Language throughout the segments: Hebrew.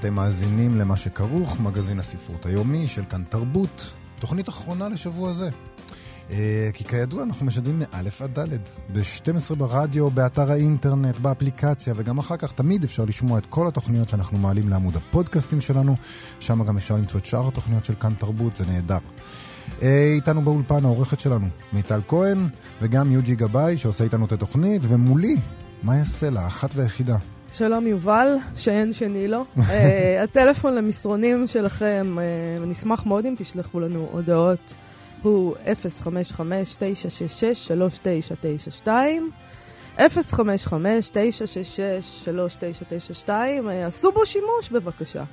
אתם מאזינים למה שכרוך, מגזין הספרות היומי של כאן תרבות, תוכנית אחרונה לשבוע זה. אה, כי כידוע אנחנו משדרים מא' עד ד', ב-12 ברדיו, באתר האינטרנט, באפליקציה, וגם אחר כך תמיד אפשר לשמוע את כל התוכניות שאנחנו מעלים לעמוד הפודקאסטים שלנו, שם גם אפשר למצוא את שאר התוכניות של כאן תרבות, זה נהדר. אה, איתנו באולפן העורכת שלנו, מיטל כהן, וגם יוג'י גבאי שעושה איתנו את התוכנית, ומולי, מאיה סלע, אחת והיחידה. שלום יובל, שאין שני לו. uh, הטלפון למסרונים שלכם, uh, נשמח מאוד אם תשלחו לנו הודעות, הוא 055-966-3992. 055-966-3992, uh, עשו בו שימוש בבקשה.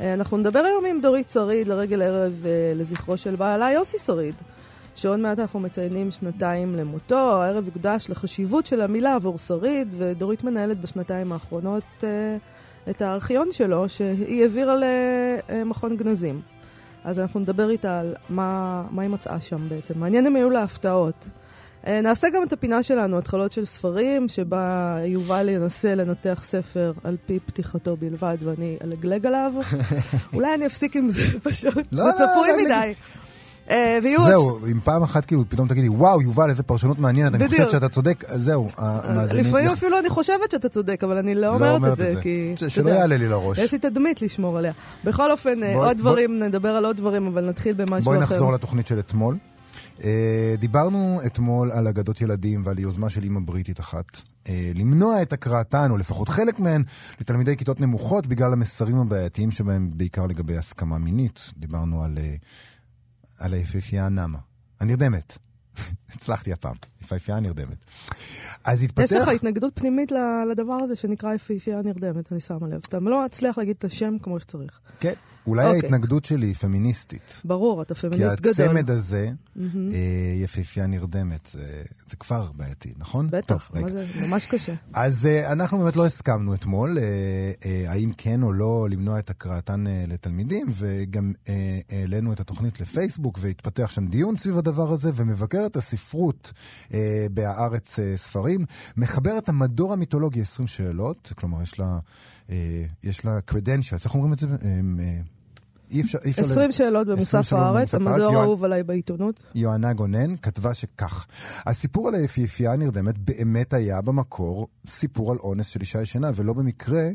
אנחנו נדבר היום עם דורית שריד לרגל ערב לזכרו של בעלה יוסי שריד. שעוד מעט אנחנו מציינים שנתיים למותו. הערב יוקדש לחשיבות של המילה עבור שריד, ודורית מנהלת בשנתיים האחרונות אה, את הארכיון שלו, שהיא העבירה למכון גנזים. אז אנחנו נדבר איתה על מה, מה היא מצאה שם בעצם. מעניין אם היו לה הפתעות. אה, נעשה גם את הפינה שלנו, התחלות של ספרים, שבה יובל ינסה לנתח ספר על פי פתיחתו בלבד, ואני אלגלג עליו. אולי אני אפסיק עם זה פשוט, לא, זה צפוי לא, מדי. אה, ויהיו... זהו, אם פעם אחת כאילו פתאום תגידי, וואו, יובל, איזה פרשנות מעניינת, אני. חושבת שאתה צודק, אז זהו, המאזינים... לפעמים אפילו אני חושבת שאתה צודק, אבל אני לא לא אומרת את זה, כי... שלא יעלה לי לראש. יש לי תדמית לשמור עליה. בכל אופן, אה, בואי- עוד דברים, נדבר על עוד דברים, אבל נתחיל במשהו בואי אחר. נחזור לתוכנית של אתמול. אה, דיברנו אתמול על אגדות ילדים ועל יוזמה של אימא בריטית אחת. אה, למנוע את הקראתן, או לפחות חלק מהן, לתלמידי כיתות נמוכות בגלל המסרים הבעייתיים שבהם, בעיקר לגבי הסכמה מינית. דיברנו על, אה, על היפהפייה נמה. הנרדמת. הצלחתי הפעם, יפהפייה נרדמת. אז התפתח... יש לך התנגדות פנימית לדבר הזה שנקרא יפהפייה נרדמת, אני שמה לב. אתה לא מצליח להגיד את השם כמו שצריך. כן, אולי אוקיי. ההתנגדות שלי היא פמיניסטית. ברור, אתה כי פמיניסט גדול. הצמד הזה, אה, יפהפייה נרדמת, זה, זה כבר בעייתי, נכון? בטח, טוב. מה זה ממש קשה. אז uh, אנחנו באמת לא הסכמנו אתמול, uh, uh, האם כן או לא למנוע את הקראתן לתלמידים, וגם העלינו את התוכנית לפייסבוק, והתפתח שם דיון סביב הדבר הזה, ומבקרת הספרות uh, בהארץ uh, ספרים, מחברת המדור המיתולוגי 20 שאלות, כלומר יש לה, uh, יש לה credentials, איך אומרים את זה? Um, uh, אי אפשר, אי אפשר... 20 ל- שאלות 20 במוסף הארץ. המדור יואן- האהוב עליי בעיתונות. יוהנה גונן כתבה שכך: הסיפור על היפיפייה הנרדמת באמת היה במקור סיפור על אונס של אישה ישנה, ולא במקרה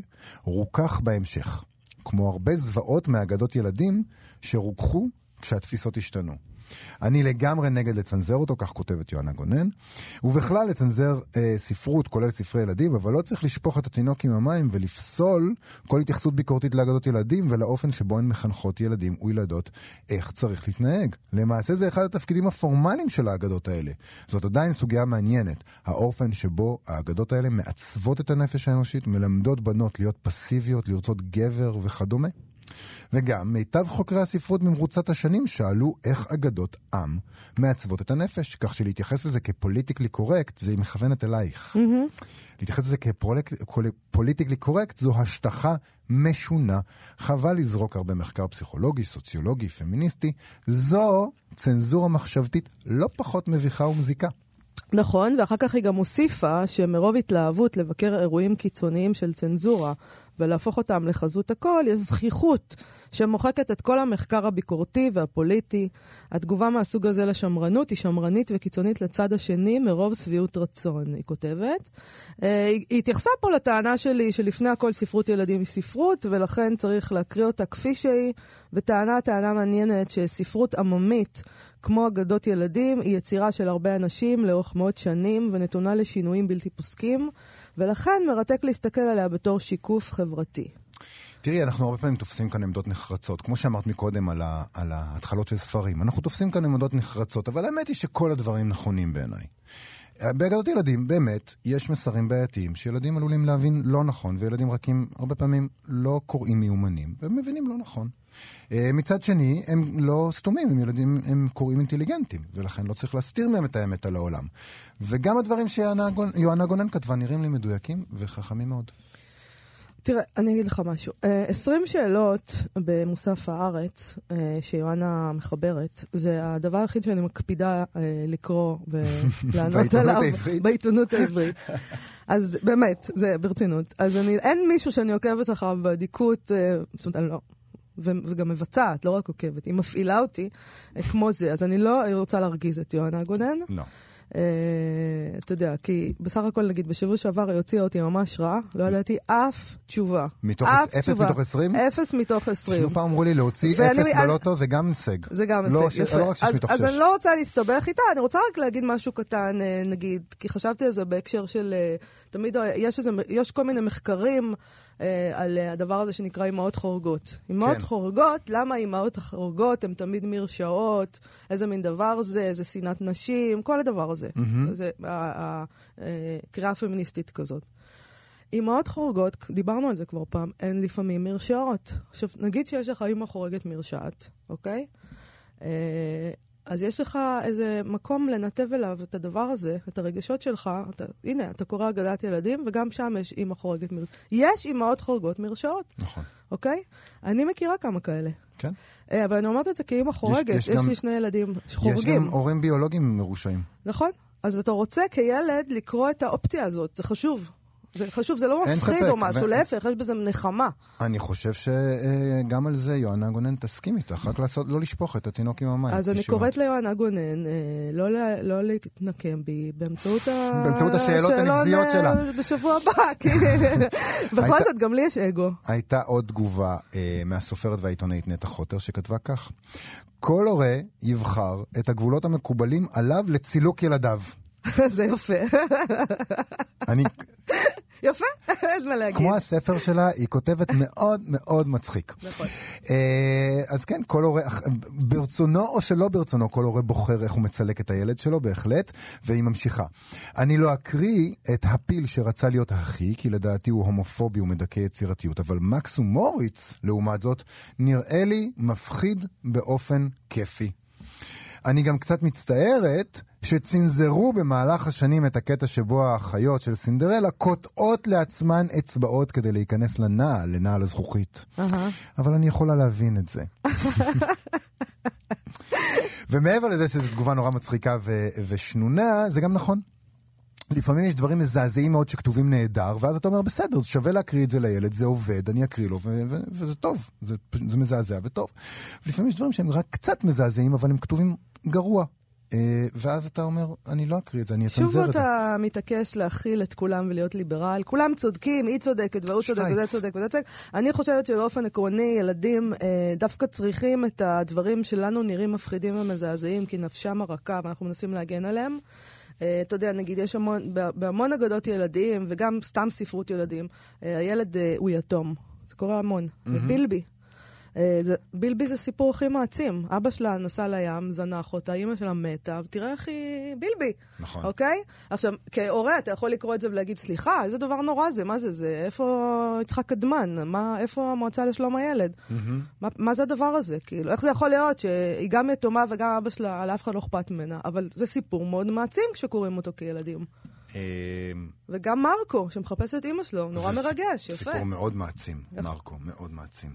רוכך בהמשך. כמו הרבה זוועות מאגדות ילדים שרוככו כשהתפיסות השתנו. אני לגמרי נגד לצנזר אותו, כך כותבת יוהנה גונן. ובכלל לצנזר אה, ספרות, כולל ספרי ילדים, אבל לא צריך לשפוך את התינוק עם המים ולפסול כל התייחסות ביקורתית לאגדות ילדים ולאופן שבו הן מחנכות ילדים וילדות איך צריך להתנהג. למעשה זה אחד התפקידים הפורמליים של האגדות האלה. זאת עדיין סוגיה מעניינת, האופן שבו האגדות האלה מעצבות את הנפש האנושית, מלמדות בנות להיות פסיביות, לרצות גבר וכדומה. וגם מיטב חוקרי הספרות ממרוצת השנים שאלו איך אגדות עם מעצבות את הנפש, כך שלהתייחס לזה כפוליטיקלי קורקט, זה מכוונת אלייך. להתייחס לזה כפוליטיקלי קורקט זו השטחה משונה. חבל לזרוק הרבה מחקר פסיכולוגי, סוציולוגי, פמיניסטי. זו צנזורה מחשבתית לא פחות מביכה ומזיקה. נכון, ואחר כך היא גם הוסיפה שמרוב התלהבות לבקר אירועים קיצוניים של צנזורה ולהפוך אותם לחזות הכל, יש זכיחות שמוחקת את כל המחקר הביקורתי והפוליטי. התגובה מהסוג הזה לשמרנות היא שמרנית וקיצונית לצד השני מרוב שביעות רצון, היא כותבת. אה, היא התייחסה פה לטענה שלי שלפני הכל ספרות ילדים היא ספרות, ולכן צריך להקריא אותה כפי שהיא, וטענה טענה מעניינת שספרות עממית, כמו אגדות ילדים, היא יצירה של הרבה אנשים לאורך מאות שנים ונתונה לשינויים בלתי פוסקים, ולכן מרתק להסתכל עליה בתור שיקוף חברתי. תראי, אנחנו הרבה פעמים תופסים כאן עמדות נחרצות. כמו שאמרת מקודם על, ה, על ההתחלות של ספרים, אנחנו תופסים כאן עמדות נחרצות, אבל האמת היא שכל הדברים נכונים בעיניי. בהגדות ילדים, באמת, יש מסרים בעייתיים שילדים עלולים להבין לא נכון, וילדים רכים הרבה פעמים לא קוראים מיומנים, והם מבינים לא נכון. אה, מצד שני, הם לא סתומים, הם ילדים, הם קוראים אינטליגנטים, ולכן לא צריך להסתיר מהם את האמת על העולם. וגם הדברים שיוהנה גונן כתבה נראים לי מדויקים וחכמים מאוד. תראה, אני אגיד לך משהו. אה, 20 שאלות במוסף הארץ, אה, שיואנה מחברת, זה הדבר היחיד שאני מקפידה אה, לקרוא ולענות בעיתונות עליו. העברית? בעיתונות העברית. אז באמת, זה ברצינות. אז אני, אין מישהו שאני עוקבת אחריו באדיקות, אה, זאת אומרת, אני לא... וגם מבצעת, לא רק עוקבת, היא מפעילה אותי אה, כמו זה, אז אני לא רוצה להרגיז את יואנה גונן. לא. אה, אתה יודע, כי בסך הכל, נגיד, בשבוע שעבר היא הוציאה אותי ממש רע, לא ידעתי אף תשובה. מתוך אפס תשובה. מתוך 20? אפס מתוך עשרים. שנו פעם אמרו לי להוציא אפס בלוטו זה גם הישג. זה גם לא הישג, ש- יפה. לא רק שש אז- מתוך אז שש. אני לא רוצה להסתבך איתה, אני רוצה רק להגיד משהו קטן, אה, נגיד, כי חשבתי על זה בהקשר של, אה, תמיד יש כל מיני מחקרים אה, על אה, הדבר הזה שנקרא אימהות חורגות. אימהות כן. חורגות, למה אימהות חורגות הן תמיד מרשעות, איזה מין דבר זה, זה שנאת נשים, כל הדבר הזה. זה ה- ה- אה, קריאה פמיניסטית כזאת. אימהות חורגות, דיברנו על זה כבר פעם, הן לפעמים מרשעות. עכשיו, נגיד שיש לך אימא חורגת מרשעת, אוקיי? אז יש לך איזה מקום לנתב אליו את הדבר הזה, את הרגשות שלך. אתה, הנה, אתה קורא אגדת ילדים, וגם שם יש אימא חורגת מרשעות. יש אימהות חורגות מרשעות, נכון. אוקיי? אני מכירה כמה כאלה. כן. אה, אבל אני אומרת את זה כאימא חורגת. יש יש, גם- לי שני ילדים יש חורגים. גם הורים ביולוגיים מרושעים. נכון? אז אתה רוצה כילד לקרוא את האופציה הזאת, זה חשוב. זה חשוב, זה לא מפחיד או משהו, ו- להפך, יש בזה נחמה. אני חושב שגם על זה יוהנה גונן תסכים איתך, רק לעשות, לא לשפוך את התינוק עם המים. אז אני קוראת ליואנה גונן אה, לא לא להתנקם בי באמצעות ה- באמצעות השאלות הנבזיות אה, שלה. בשבוע הבא, כי בכל הייתה- זאת, גם לי יש אגו. הייתה עוד תגובה אה, מהסופרת והעיתונאית נטע חוטר שכתבה כך: כל הורה יבחר את הגבולות המקובלים עליו לצילוק ילדיו. זה יפה. אני, יפה, אין מה להגיד. כמו הספר שלה, היא כותבת מאוד מאוד מצחיק. נכון. אה, אז כן, כל הורה, ברצונו או שלא ברצונו, כל הורה בוחר איך הוא מצלק את הילד שלו, בהחלט, והיא ממשיכה. אני לא אקריא את הפיל שרצה להיות אחי, כי לדעתי הוא הומופובי ומדכא יצירתיות, אבל מקס ומוריץ, לעומת זאת, נראה לי מפחיד באופן כיפי. אני גם קצת מצטערת שצנזרו במהלך השנים את הקטע שבו האחיות של סינדרלה קוטעות לעצמן אצבעות כדי להיכנס לנעל, לנעל הזכוכית. אהה. אבל אני יכולה להבין את זה. ומעבר לזה שזו תגובה נורא מצחיקה ו- ושנונה, זה גם נכון. לפעמים יש דברים מזעזעים מאוד שכתובים נהדר, ואז אתה אומר, בסדר, זה שווה להקריא את זה לילד, זה עובד, אני אקריא לו, ו- ו- וזה טוב, זה, זה מזעזע וטוב. לפעמים יש דברים שהם רק קצת מזעזעים, אבל הם כתובים גרוע. אה, ואז אתה אומר, אני לא אקריא את זה, אני שוב אצנזר את זה. אתה מתעקש להכיל את כולם ולהיות ליברל. כולם צודקים, היא צודקת והוא צודק. וזה צודק וזה צודק. אני חושבת שבאופן עקרוני ילדים אה, דווקא צריכים את הדברים שלנו נראים מפחידים ומזעזעים, כי נפשם הרכה ואנחנו מנסים להגן עליהם. אה, אתה יודע, נגיד, יש המון, בה- בהמון אגדות ילדים, וגם סתם ספרות ילדים, אה, הילד אה, הוא יתום. זה קורה המון. בילבי. אה, בילבי זה סיפור הכי מעצים. אבא שלה נסע לים, זנח אותה, אימא שלה מתה, ותראה איך היא... בילבי. נכון. אוקיי? עכשיו, כהורה אתה יכול לקרוא את זה ולהגיד, סליחה, איזה דבר נורא זה, מה זה זה? איפה יצחק קדמן? מה, איפה המועצה לשלום הילד? מה, מה זה הדבר הזה? כאילו, איך זה יכול להיות שהיא גם יתומה וגם אבא שלה, לאף אחד לא אכפת ממנה? אבל זה סיפור מאוד מעצים כשקוראים אותו כילדים. אה, וגם מרקו, שמחפש את אימא שלו, נורא מרגש, יפה. סיפור מאוד מעצים, מרקו, מאוד מעצים.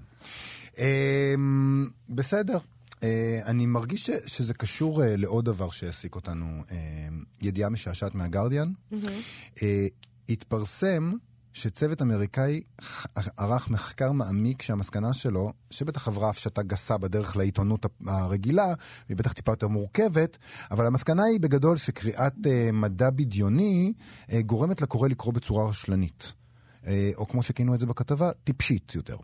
אמ, בסדר. אה, אני מרגיש שזה קשור אה, לעוד דבר שהעסיק אותנו, אה, ידיעה משעשעת מהגרדיאן. אה, התפרסם שצוות אמריקאי ערך מחקר מעמיק שהמסקנה שלו, שבטח עברה הפשטה גסה בדרך לעיתונות הרגילה, והיא בטח טיפה יותר מורכבת, אבל המסקנה היא בגדול שקריאת אה, מדע בדיוני אה, גורמת לקורא לקרוא בצורה רשלנית. או כמו שכינו את זה בכתבה, טיפשית יותר.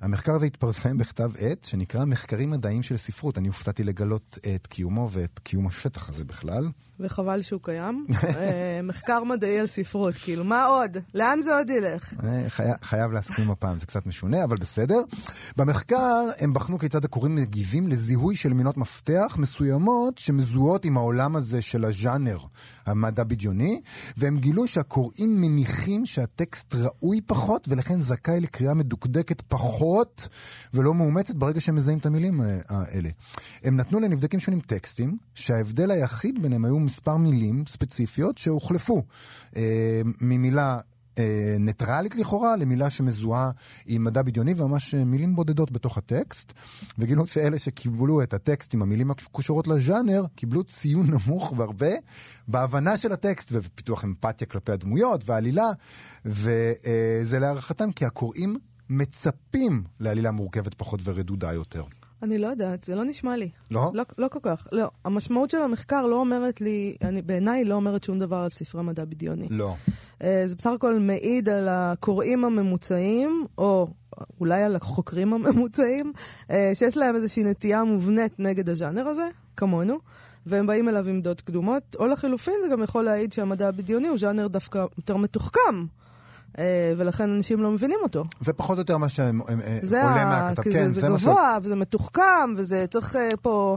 המחקר הזה התפרסם בכתב עת שנקרא מחקרים מדעיים של ספרות. אני הופתעתי לגלות את קיומו ואת קיום השטח הזה בכלל. וחבל שהוא קיים. אה, מחקר מדעי על ספרות, כאילו, מה עוד? לאן זה עוד ילך? אה, חי... חייב להסכים הפעם, זה קצת משונה, אבל בסדר. במחקר הם בחנו כיצד הקוראים מגיבים לזיהוי של מינות מפתח מסוימות שמזוהות עם העולם הזה של הז'אנר, המדע בדיוני, והם גילו שהקוראים מניחים שהטקסט ראוי פחות, ולכן זכאי לקריאה מדוקדקת פחות ולא מאומצת ברגע שהם מזהים את המילים אה, האלה. הם נתנו לנבדקים שונים טקסטים, שההבדל היחיד ביניהם היו מספר מילים ספציפיות שהוחלפו אה, ממילה אה, ניטרלית לכאורה למילה שמזוהה עם מדע בדיוני וממש אה, מילים בודדות בתוך הטקסט. וגילו שאלה שקיבלו את הטקסט עם המילים הקשורות לז'אנר, קיבלו ציון נמוך והרבה בהבנה של הטקסט ובפיתוח אמפתיה כלפי הדמויות והעלילה, וזה להערכתם כי הקוראים מצפים לעלילה מורכבת פחות ורדודה יותר. אני לא יודעת, זה לא נשמע לי. לא? לא, לא כל כך. לא. המשמעות של המחקר לא אומרת לי, אני, בעיניי לא אומרת שום דבר על ספרי מדע בדיוני. לא. Uh, זה בסך הכל מעיד על הקוראים הממוצעים, או אולי על החוקרים הממוצעים, uh, שיש להם איזושהי נטייה מובנית נגד הז'אנר הזה, כמונו. והם באים אליו עם דעות קדומות, או לחילופין זה גם יכול להעיד שהמדע הבדיוני הוא ז'אנר דווקא יותר מתוחכם. אה, ולכן אנשים לא מבינים אותו. ופחות או יותר מה שעולה מהכתב. כי כן, זה, זה גבוה, ש... וזה מתוחכם, וזה צריך uh, פה...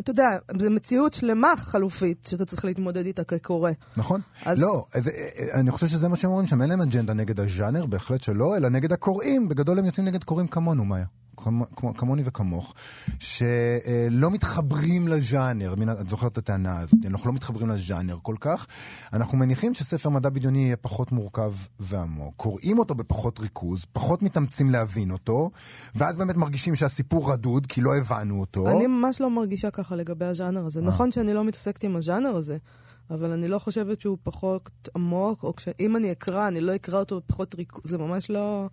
אתה יודע, זו מציאות שלמה חלופית שאתה צריך להתמודד איתה כקורא. נכון. אז... לא, זה, אני חושב שזה מה שהם אומרים שם, אין להם אג'נדה נגד הז'אנר, בהחלט שלא, אלא נגד הקוראים. בגדול הם יוצאים נגד קוראים כמונו, מאיה. כמוני וכמוך, שלא מתחברים לז'אנר, את זוכרת את הטענה הזאת, אנחנו לא מתחברים לז'אנר כל כך, אנחנו מניחים שספר מדע בדיוני יהיה פחות מורכב ועמוק, קוראים אותו בפחות ריכוז, פחות מתאמצים להבין אותו, ואז באמת מרגישים שהסיפור רדוד, כי לא הבנו אותו. אני ממש לא מרגישה ככה לגבי הז'אנר הזה. אה. נכון שאני לא מתעסקת עם הז'אנר הזה. אבל אני לא חושבת שהוא פחות עמוק, או אם אני אקרא, אני לא אקרא אותו בפחות ריכוז, זה ממש לא...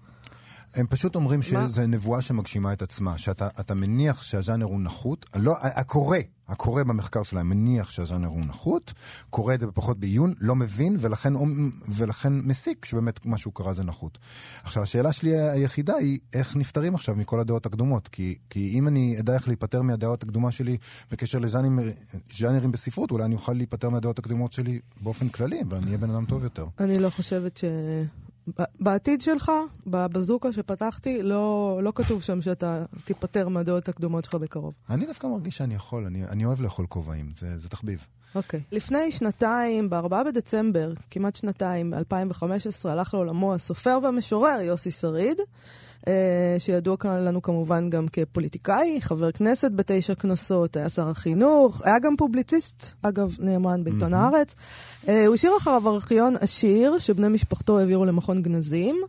הם פשוט אומרים שזה נבואה שמגשימה את עצמה, שאתה מניח שהז'אנר הוא נחות, לא, הקורא, הקורא במחקר שלהם מניח שהז'אנר הוא נחות, קורא את זה בפחות בעיון, לא מבין, ולכן, ולכן מסיק שבאמת מה שהוא קרא זה נחות. עכשיו, השאלה שלי היחידה היא, איך נפטרים עכשיו מכל הדעות הקדומות? כי, כי אם אני אדע איך להיפטר מהדעות הקדומה שלי בקשר לז'אנרים בספרות, אולי אני אוכל להיפטר מהדעות הקדומות שלי באופן כללי, ואני אהיה בן אדם טוב יותר. אני לא חושבת ש... בעתיד שלך, בבזוקה שפתחתי, לא, לא כתוב שם שאתה תיפטר מהדעות הקדומות שלך בקרוב. אני דווקא מרגיש שאני יכול, אני, אני אוהב לאכול כובעים, זה, זה תחביב. אוקיי. Okay. לפני שנתיים, ב-4 בדצמבר, כמעט שנתיים, ב-2015, הלך לעולמו הסופר והמשורר יוסי שריד. אה, שידוע לנו כמובן גם כפוליטיקאי, חבר כנסת בתשע כנסות, היה שר החינוך, היה גם פובליציסט, אגב, נאמן בעיתון mm-hmm. הארץ. אה, הוא השאיר אחריו ארכיון עשיר, שבני משפחתו העבירו למכון גנזים.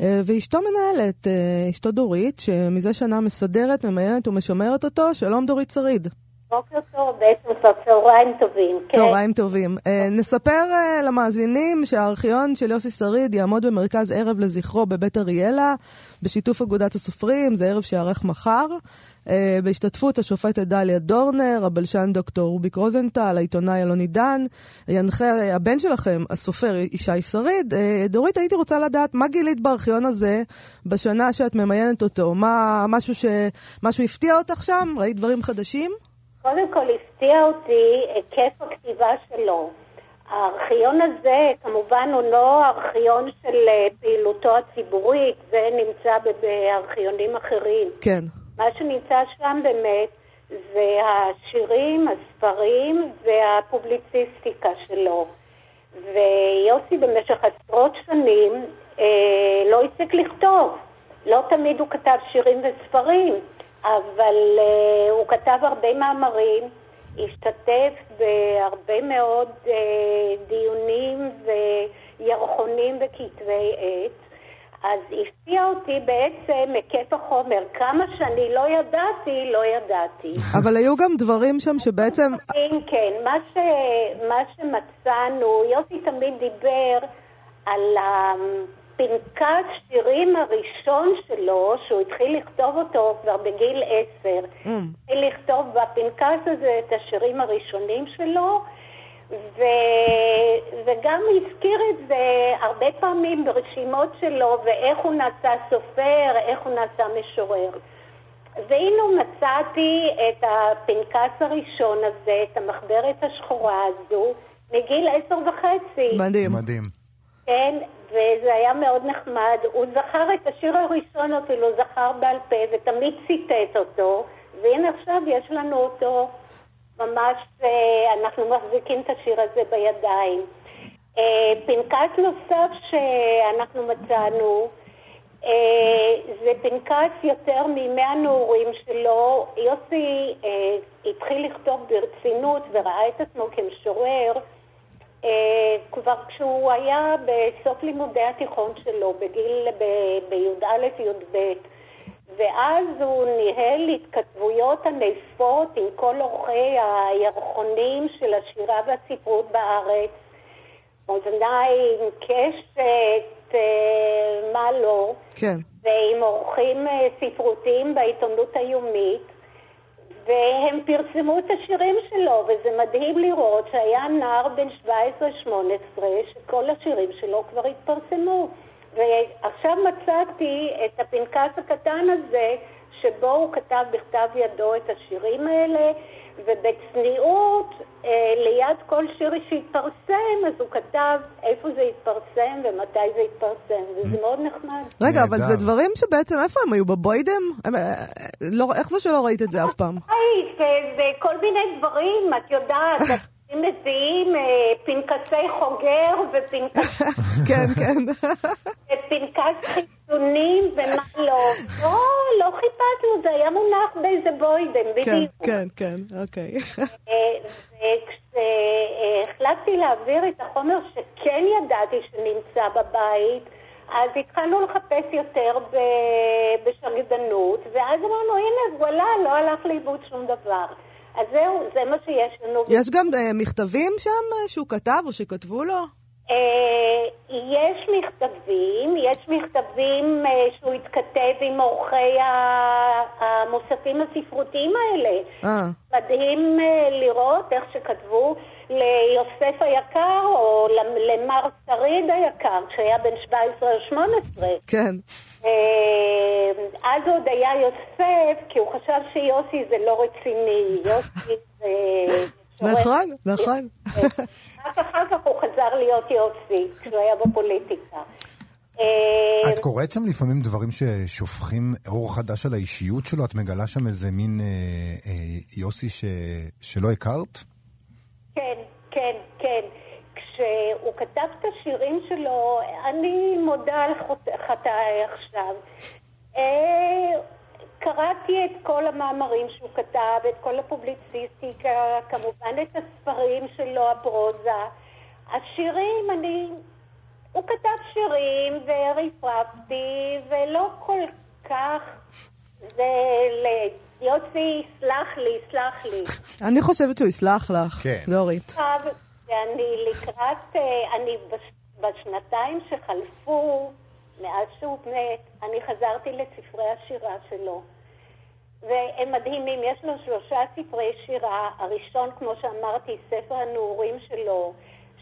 אה, ואשתו מנהלת, אשתו דורית, שמזה שנה מסדרת, ממיינת ומשמרת אותו. שלום דורית שריד. בוקר טוב, בעצם צהריים טובים. כן. צהריים טובים. Uh, נספר uh, למאזינים שהארכיון של יוסי שריד יעמוד במרכז ערב לזכרו בבית אריאלה, בשיתוף אגודת הסופרים, זה ערב שיארך מחר. Uh, בהשתתפות השופטת דליה דורנר, הבלשן דוקטור רוביק רוזנטל, העיתונאי אלוני דן, ינחה הבן שלכם, הסופר ישי שריד. דורית, הייתי רוצה לדעת, מה גילית בארכיון הזה בשנה שאת ממיינת אותו? מה, משהו, משהו הפתיע אותך שם? ראית דברים חדשים? קודם כל הפתיע אותי היקף הכתיבה שלו. הארכיון הזה כמובן הוא לא ארכיון של אה, פעילותו הציבורית, זה נמצא בארכיונים אחרים. כן. מה שנמצא שם באמת זה השירים, הספרים והפובליציסטיקה שלו. ויוסי במשך עשרות שנים אה, לא הפסיק לכתוב. לא תמיד הוא כתב שירים וספרים. אבל uh, הוא כתב הרבה מאמרים, השתתף בהרבה מאוד uh, דיונים וירחונים וכתבי עת. אז הפתיע אותי בעצם היקף החומר. כמה שאני לא ידעתי, לא ידעתי. אבל היו גם דברים שם שבעצם... כן, מה, ש... מה שמצאנו, יוסי תמיד דיבר על הפנקס שירים הראשון שלו, שהוא התחיל לכתוב אותו כבר בגיל עשר, mm. התחיל לכתוב בפנקס הזה את השירים הראשונים שלו, ו... וגם הזכיר את זה הרבה פעמים ברשימות שלו, ואיך הוא נעשה סופר, איך הוא נעשה משורר. והנה מצאתי את הפנקס הראשון הזה, את המחברת השחורה הזו, מגיל עשר וחצי. מדהים. מדהים. כן, וזה היה מאוד נחמד. הוא זכר את השיר הראשון אפילו, זכר בעל פה, ותמיד ציטט אותו, והנה עכשיו יש לנו אותו, ממש, אה, אנחנו מחזיקים את השיר הזה בידיים. אה, פנקס נוסף שאנחנו מצאנו, אה, זה פנקס יותר מימי הנעורים שלו. יוסי התחיל לכתוב ברצינות וראה את עצמו כמשורר כבר כשהוא היה בסוף לימודי התיכון שלו, בגיל, ב- בי"א, י"ב. ואז הוא ניהל התכתבויות ענפות עם כל עורכי הירחונים של השירה והספרות בארץ. מאזניים, קשת, אה, מה לא, כן. ועם עורכים אה, ספרותיים בעיתונות היומית, והם פרסמו את השירים שלו, וזה מדהים לראות שהיה נער בן 17-18 שכל השירים שלו כבר התפרסמו. ועכשיו מצאתי את הפנקס הקטן הזה, שבו הוא כתב בכתב ידו את השירים האלה, ובצניעות, אה, ליד כל שיר שהתפרסם, אז הוא כתב איפה זה התפרסם ומתי זה התפרסם, וזה מאוד נחמד. רגע, אבל. זה דברים שבעצם, איפה הם היו? בבוידם? הם, אה, לא, איך זה שלא ראית את זה אף פעם? כל מיני דברים, את יודעת, מביאים אה, פנקסי חוגר ופנקס כן, כן. פנקס חיסונים ומה לא. לא, לא חיפשנו, זה היה מונח באיזה בוידם, כן, בדיוק. כן, כן, אוקיי. אה, וכשהחלטתי להעביר את החומר שכן ידעתי שנמצא בבית, אז התחלנו לחפש יותר ב- בשרגדנות, ואז אמרנו, הנה, וואלה, לא הלך לאיבוד שום דבר. אז זהו, זה מה שיש לנו. יש גם אה, מכתבים שם אה, שהוא כתב או שכתבו לו? אה, יש מכתבים, יש מכתבים אה, שהוא התכתב עם עורכי המוספים הספרותיים האלה. אה, מדהים לראות איך שכתבו ליוסף היקר או למ- למר שריד היקר, כשהיה בן 17 או 18. כן. אז עוד היה יוסף, כי הוא חשב שיוסי זה לא רציני. יוסי זה... נכון, נכון. רק אחר כך הוא חזר להיות יוסי, כשהוא היה בפוליטיקה. אה, את קוראת שם לפעמים דברים ששופכים אור חדש על האישיות שלו? את מגלה שם איזה מין אה, אה, יוסי ש... שלא הכרת? כן, כן, כן. כשהוא כתב את השירים שלו, אני מודה על חטאי עכשיו. אה, קראתי את כל המאמרים שהוא כתב, את כל הפובליציסטיקה, כמובן את הספרים שלו, הפרוזה. השירים, אני... הוא כתב שירים ורפרפתי, ולא כל כך... זה ל... יוסי, סלח לי, סלח לי. אני חושבת שהוא יסלח לך, כן. דורית. עכשיו, ואני לקראת, אה, אני בש, בשנתיים שחלפו מאז שהוא מת, אני חזרתי לספרי השירה שלו. והם מדהימים, יש לו שלושה ספרי שירה. הראשון, כמו שאמרתי, ספר הנעורים שלו,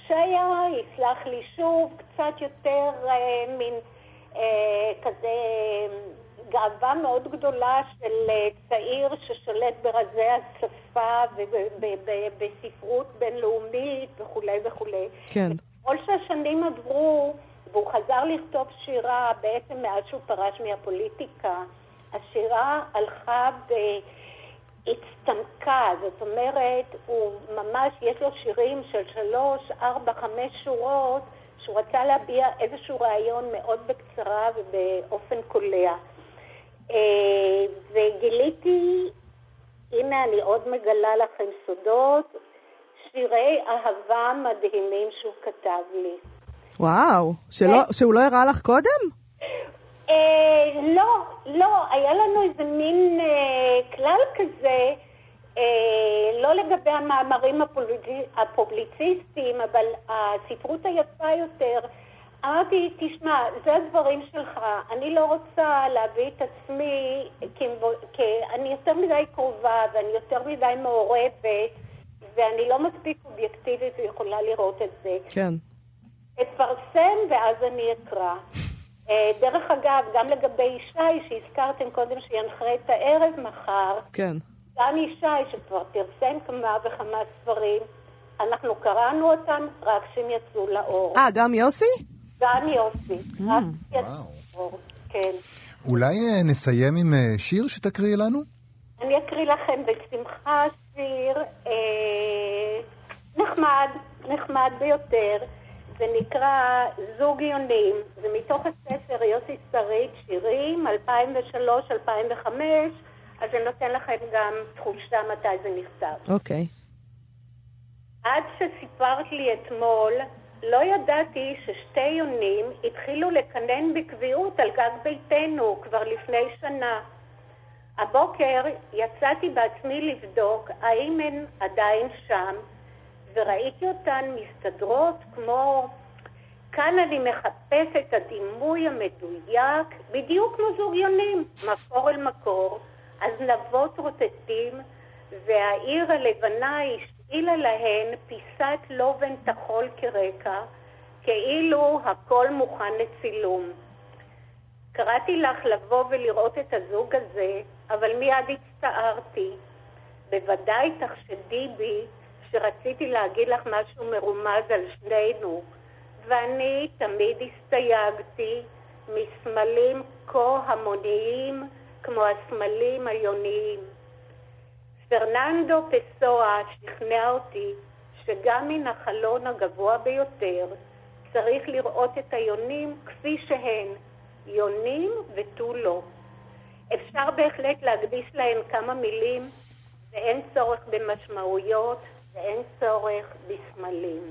שהיה, יסלח לי שוב, קצת יותר אה, מין אה, כזה גאווה מאוד גדולה של אה, צעיר ששולט ברזי השפה ובספרות בינלאומית וכולי וכולי. כן. ככל שהשנים עברו, והוא חזר לכתוב שירה בעצם מאז שהוא פרש מהפוליטיקה, השירה הלכה והצטמקה, זאת אומרת, הוא ממש, יש לו שירים של שלוש, ארבע, חמש שורות, שהוא רצה להביע איזשהו רעיון מאוד בקצרה ובאופן קולע. אה, וגיליתי, הנה אני עוד מגלה לכם סודות, שירי אהבה מדהימים שהוא כתב לי. וואו, שלא- שהוא לא הראה לך קודם? אה, לא, לא, היה לנו איזה מין אה, כלל כזה, אה, לא לגבי המאמרים הפובליציסטיים, אבל הספרות היפה יותר. אמרתי, תשמע, זה הדברים שלך, אני לא רוצה להביא את עצמי, כי, כי אני יותר מדי קרובה ואני יותר מדי מעורבת, ואני לא מספיק אובייקטיבית ויכולה לראות את זה. כן. אפרסם ואז אני אקרא. אה, דרך אגב, גם לגבי ישי, שהזכרתם קודם שינחה את הערב מחר, כן. גם ישי, שכבר פרסם כמה וכמה ספרים, אנחנו קראנו אותם רק כשהם יצאו לאור. אה, גם יוסי? גם יוסי. Mm. רק כשיצאו לאור, כן. אולי אה, נסיים עם אה, שיר שתקריאי לנו? אני אקריא לכם בשמחה שיר אה, נחמד, נחמד ביותר. זה נקרא זוג יונים. זה מתוך הספר יוסי שריד, שירים, 2003-2005, אז זה נותן לכם גם תחושה מתי זה נכתב. אוקיי. עד שסיפרת לי אתמול, לא ידעתי ששתי יונים התחילו לקנן בקביעות על גג ביתנו כבר לפני שנה. הבוקר יצאתי בעצמי לבדוק האם הן עדיין שם, וראיתי אותן מסתדרות כמו... כאן אני מחפש את הדימוי המדויק, בדיוק כמו זוג יונים, מקור אל מקור, הזנבות רוטטים, והעיר הלבנה השאילה להן פיסת לובן טחול כרקע, כאילו הכל מוכן לצילום. קראתי לך לבוא ולראות את הזוג הזה, אבל מיד הצטערתי. בוודאי תחשדי בי שרציתי להגיד לך משהו מרומז על שנינו, ואני תמיד הסתייגתי מסמלים כה המוניים כמו הסמלים היוניים. פרננדו פסואה שכנע אותי שגם מן החלון הגבוה ביותר צריך לראות את היונים כפי שהן, יונים ותו לא. אפשר בהחלט להקדיש להן כמה מילים, ואין צורך במשמעויות, ואין צורך בסמלים.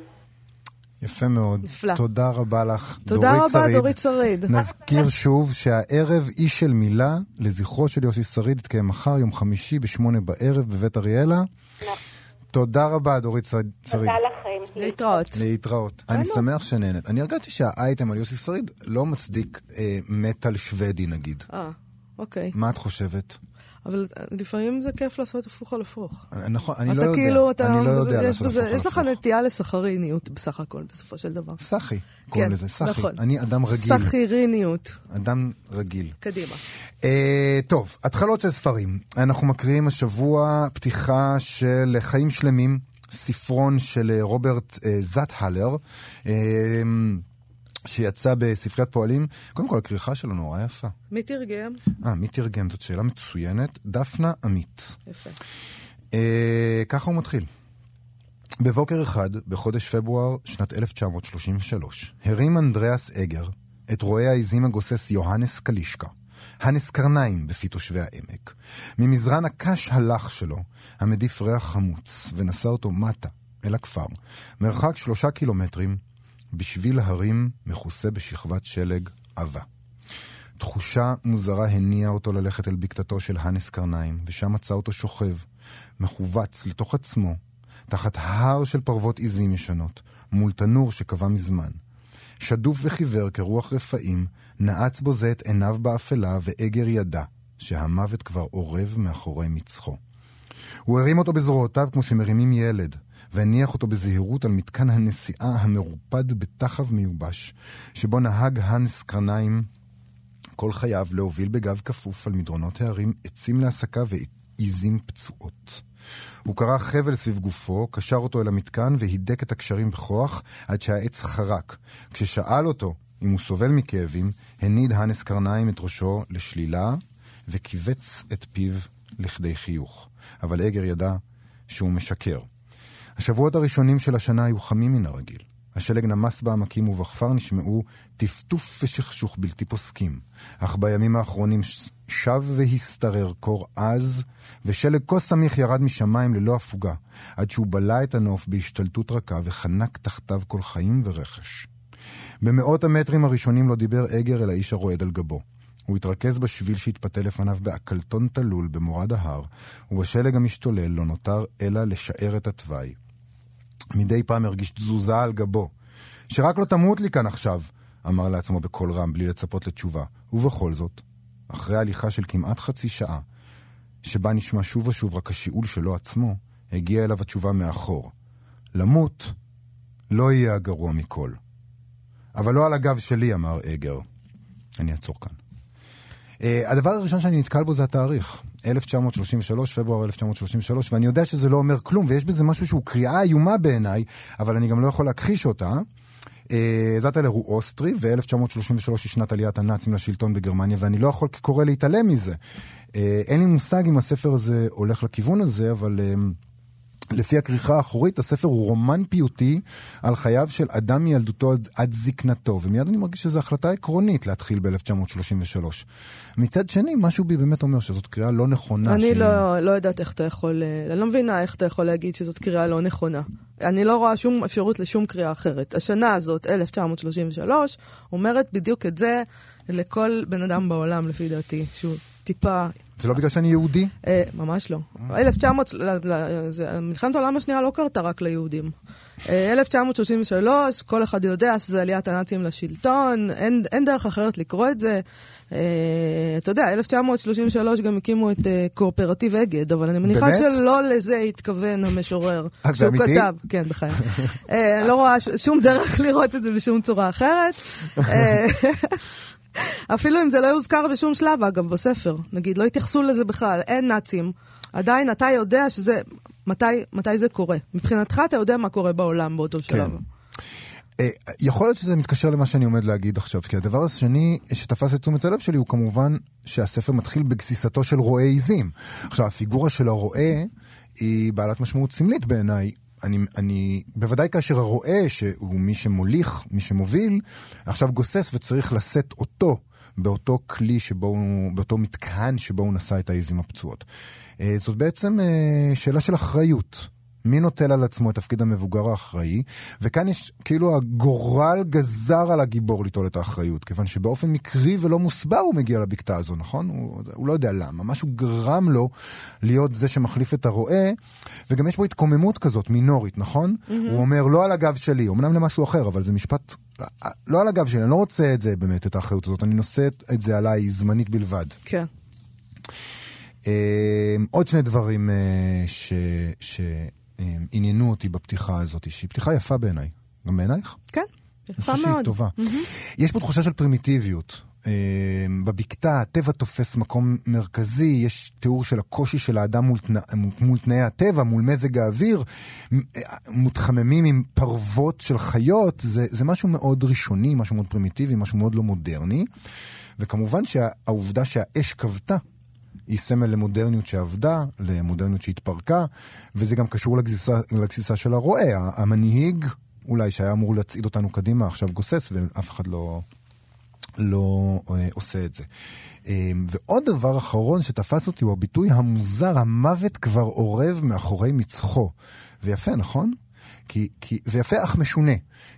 יפה מאוד. נפלא. תודה רבה לך, תודה דורית רבה, שריד. דורית שריד. נזכיר שוב שהערב איש של מילה לזכרו של יוסי שריד יתקיים מחר, יום חמישי, בשמונה בערב בבית אריאלה. תודה רבה, דורית שריד. תודה לכם. להתראות. להתראות. אני שמח שנהנית. אני הרגשתי שהאייטם על יוסי שריד לא מצדיק אה, מטאל שוודי נגיד. אה, אוקיי. מה את חושבת? אבל לפעמים זה כיף לעשות הפוך על הפוך. אה, נכון, אני לא אתה יודע. כאילו, אתה... אני לא זה- יודע לעשות הפוך על יש לך הפוך. נטייה לסחריניות בסך הכל, בסופו של דבר. סחי, קוראים כן, לזה, סחי. נכון. אני אדם רגיל. סחיריניות. אדם רגיל. קדימה. אה, טוב, התחלות של ספרים. אנחנו מקריאים השבוע פתיחה של חיים שלמים, ספרון של אה, רוברט אה, זאטהלר, אה, שיצא בספריית פועלים. קודם כל, הכריכה שלו נורא יפה. מי תרגם? אה, מי תרגם? זאת שאלה מצוינת. דפנה עמית. יפה. אה, ככה הוא מתחיל. בבוקר אחד, בחודש פברואר שנת 1933, הרים אנדריאס אגר את רועה העזים הגוסס יוהנס קלישקה, הנס קרניים בפי תושבי העמק, ממזרן הקש הלך שלו, המדיף ריח חמוץ, ונשא אותו מטה, אל הכפר, מרחק שלושה קילומטרים, בשביל הרים מכוסה בשכבת שלג עבה. תחושה מוזרה הניעה אותו ללכת אל בקתתו של הנס קרניים, ושם מצא אותו שוכב, מכווץ לתוך עצמו, תחת הר של פרוות עיזים ישנות, מול תנור שקבע מזמן. שדוף וחיוור כרוח רפאים, נעץ בו זה את עיניו באפלה, ואגר ידע שהמוות כבר אורב מאחורי מצחו. הוא הרים אותו בזרועותיו כמו שמרימים ילד, והניח אותו בזהירות על מתקן הנסיעה המרופד בתחב מיובש, שבו נהג הנס קרניים כל חייו להוביל בגב כפוף על מדרונות ההרים עצים להסקה ועיזים פצועות. הוא קרע חבל סביב גופו, קשר אותו אל המתקן והידק את הקשרים בכוח עד שהעץ חרק. כששאל אותו אם הוא סובל מכאבים, הניד הנס קרניים את ראשו לשלילה וכיווץ את פיו לכדי חיוך. אבל אגר ידע שהוא משקר. השבועות הראשונים של השנה היו חמים מן הרגיל. השלג נמס בעמקים ובכפר נשמעו טפטוף ושכשוך בלתי פוסקים. אך בימים האחרונים שב והשתרר קור עז, ושלג כה סמיך ירד משמיים ללא הפוגה, עד שהוא בלע את הנוף בהשתלטות רכה וחנק תחתיו כל חיים ורכש. במאות המטרים הראשונים לא דיבר אגר אל האיש הרועד על גבו. הוא התרכז בשביל שהתפתה לפניו בעקלתון תלול במורד ההר, ובשלג המשתולל לא נותר אלא לשער את התוואי. מדי פעם הרגיש תזוזה על גבו. שרק לא תמות לי כאן עכשיו, אמר לעצמו בקול רם בלי לצפות לתשובה. ובכל זאת, אחרי הליכה של כמעט חצי שעה, שבה נשמע שוב ושוב רק השיעול שלו עצמו, הגיעה אליו התשובה מאחור. למות לא יהיה הגרוע מכל. אבל לא על הגב שלי, אמר אגר. אני אעצור כאן. Uh, הדבר הראשון שאני נתקל בו זה התאריך. 1933, פברואר 1933, ואני יודע שזה לא אומר כלום, ויש בזה משהו שהוא קריאה איומה בעיניי, אבל אני גם לא יכול להכחיש אותה. זאטלר הוא אוסטרי, ו-1933 היא שנת עליית הנאצים לשלטון בגרמניה, ואני לא יכול כקורא להתעלם מזה. אה, אין לי מושג אם הספר הזה הולך לכיוון הזה, אבל... לפי הכריכה האחורית, הספר הוא רומן פיוטי על חייו של אדם מילדותו עד, עד זקנתו, ומיד אני מרגיש שזו החלטה עקרונית להתחיל ב-1933. מצד שני, משהו בי באמת אומר שזאת קריאה לא נכונה. אני שהיא... לא, לא יודעת איך אתה יכול, אה, אני לא מבינה איך אתה יכול להגיד שזאת קריאה לא נכונה. אני לא רואה שום אפשרות לשום קריאה אחרת. השנה הזאת, 1933, אומרת בדיוק את זה לכל בן אדם בעולם, לפי דעתי, שהוא טיפה זה לא בגלל שאני יהודי? אה, ממש לא. 1900, מלחמת העולם השנייה לא קרתה רק ליהודים. 1933, כל אחד יודע שזה עליית הנאצים לשלטון, אין, אין דרך אחרת לקרוא את זה. Uh, אתה יודע, 1933 גם הקימו את קואופרטיב אגד, אבל אני מניחה באמת? שלא לזה התכוון המשורר. זה אמיתי? כתב, כן, בחיי. uh, לא רואה שום דרך לראות את זה בשום צורה אחרת. אפילו אם זה לא יוזכר בשום שלב, אגב, בספר. נגיד, לא התייחסו לזה בכלל, אין נאצים. עדיין אתה יודע שזה, מתי, מתי זה קורה. מבחינתך אתה יודע מה קורה בעולם באותו כן. שלב. אה, יכול להיות שזה מתקשר למה שאני עומד להגיד עכשיו, כי הדבר השני שתפס את תשומת הלב שלי הוא כמובן שהספר מתחיל בגסיסתו של רועה עיזים. עכשיו, הפיגורה של הרועה היא בעלת משמעות סמלית בעיניי. אני, אני, בוודאי כאשר הרועה, שהוא מי שמוליך, מי שמוביל, עכשיו גוסס וצריך לשאת אותו באותו כלי שבו הוא, באותו מתקן שבו הוא נשא את העיזים הפצועות. אה, זאת בעצם אה, שאלה של אחריות. מי נוטל על עצמו את תפקיד המבוגר האחראי, וכאן יש כאילו הגורל גזר על הגיבור ליטול את האחריות, כיוון שבאופן מקרי ולא מוסבר הוא מגיע לבקתה הזו, נכון? הוא, הוא לא יודע למה, משהו גרם לו להיות זה שמחליף את הרועה, וגם יש בו התקוממות כזאת, מינורית, נכון? Mm-hmm. הוא אומר, לא על הגב שלי, אמנם למשהו אחר, אבל זה משפט, לא על הגב שלי, אני לא רוצה את זה באמת, את האחריות הזאת, אני נושא את זה עליי זמנית בלבד. כן. Uh, עוד שני דברים uh, ש... ש... עניינו אותי בפתיחה הזאת, שהיא פתיחה יפה בעיניי. גם בעינייך? כן, יפה מאוד. שהיא טובה. Mm-hmm. יש פה תחושה של פרימיטיביות. בבקתה הטבע תופס מקום מרכזי, יש תיאור של הקושי של האדם מול, תנא, מול תנאי הטבע, מול מזג האוויר, מותחממים עם פרוות של חיות, זה, זה משהו מאוד ראשוני, משהו מאוד פרימיטיבי, משהו מאוד לא מודרני. וכמובן שהעובדה שהאש כבתה היא סמל למודרניות שעבדה, למודרניות שהתפרקה, וזה גם קשור לגסיסה, של הרועה. המנהיג, אולי, שהיה אמור להצעיד אותנו קדימה, עכשיו גוסס, ואף אחד לא, לא אה, עושה את זה. אה, ועוד דבר אחרון שתפס אותי הוא הביטוי המוזר, המוות כבר אורב מאחורי מצחו. זה יפה, נכון? כי, כי זה יפה אך משונה.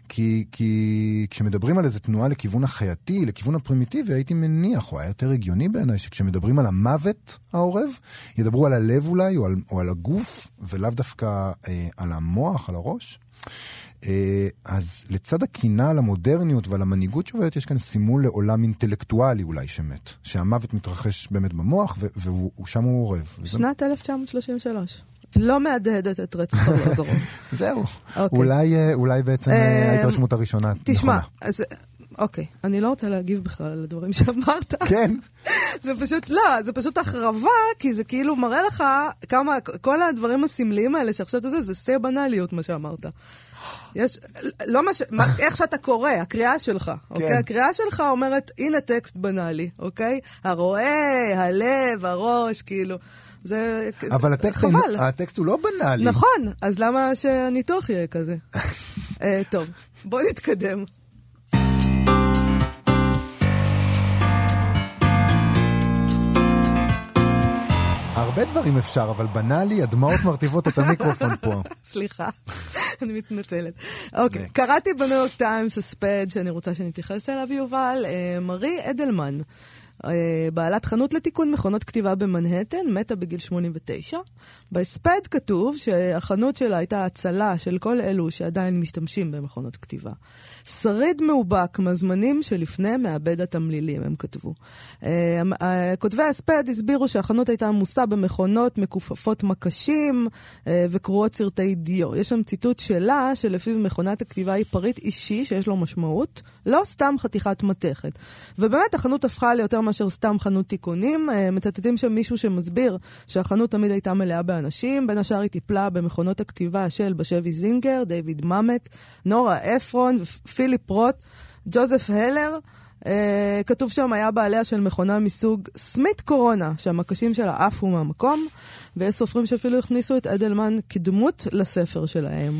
כי, כי כשמדברים על איזה תנועה לכיוון החייתי, לכיוון הפרימיטיבי, הייתי מניח, או היה יותר הגיוני בעיניי, שכשמדברים על המוות העורב, ידברו על הלב אולי, או על, או על הגוף, ולאו דווקא אה, על המוח, על הראש. אה, אז לצד הקינה על המודרניות ועל המנהיגות שעובדת, יש כאן סימול לעולם אינטלקטואלי אולי שמת. שהמוות מתרחש באמת במוח, ושם הוא עורב. שנת 1933. לא מהדהדת את רצח ארלוזורוב. זהו. אוקיי. אולי, אה, אולי בעצם אה, אמ, ההתרשמות הראשונה נכונה. תשמע, אז... אוקיי, אני לא רוצה להגיב בכלל על הדברים שאמרת. כן. זה פשוט, לא, זה פשוט החרבה, כי זה כאילו מראה לך כמה, כל הדברים הסמליים האלה שעכשיו אתה זה, זה שיא הבנאליות, מה שאמרת. יש, לא מה ש... מה, איך שאתה קורא, הקריאה שלך, אוקיי? כן. הקריאה שלך אומרת, הנה טקסט בנאלי, אוקיי? הרואה, הלב, הראש, כאילו. זה אבל הטקסט חבל. הטקסט הוא לא בנאלי. נכון, אז למה שהניתוח יהיה כזה? uh, טוב, בוא נתקדם. הרבה דברים אפשר, אבל בנאלי, הדמעות מרטיבות את המיקרופון פה. סליחה, אני מתנצלת. אוקיי, קראתי בניו יורק טיימס הספד שאני רוצה שנתייחס אליו, יובל, אה, מרי אדלמן. אה, בעלת חנות לתיקון מכונות כתיבה במנהטן, מתה בגיל 89. בהספד כתוב שהחנות שלה הייתה הצלה של כל אלו שעדיין משתמשים במכונות כתיבה. שריד מאובק מהזמנים שלפני מעבד התמלילים, הם כתבו. אה, אה, כותבי ההספד הסבירו שהחנות הייתה עמוסה במכונות מכופפות מקשים וקרועות סרטי דיו. יש שם ציטוט שלה, שלפיו מכונת הכתיבה היא פריט אישי שיש לו משמעות, לא סתם חתיכת מתכת. ובאמת, החנות הפכה ליותר מאשר סתם חנות תיקונים. מצטטים שם מישהו שמסביר שהחנות תמיד הייתה מלאה באנשים, בין השאר היא טיפלה במכונות הכתיבה של בשבי זינגר, דיוויד ממט, נורה אפרון פיליפ רוט, ג'וזף הלר. Uh, כתוב שם היה בעליה של מכונה מסוג סמית קורונה, שהמקשים שלה עפו מהמקום, ויש סופרים שאפילו הכניסו את אדלמן כדמות לספר שלהם.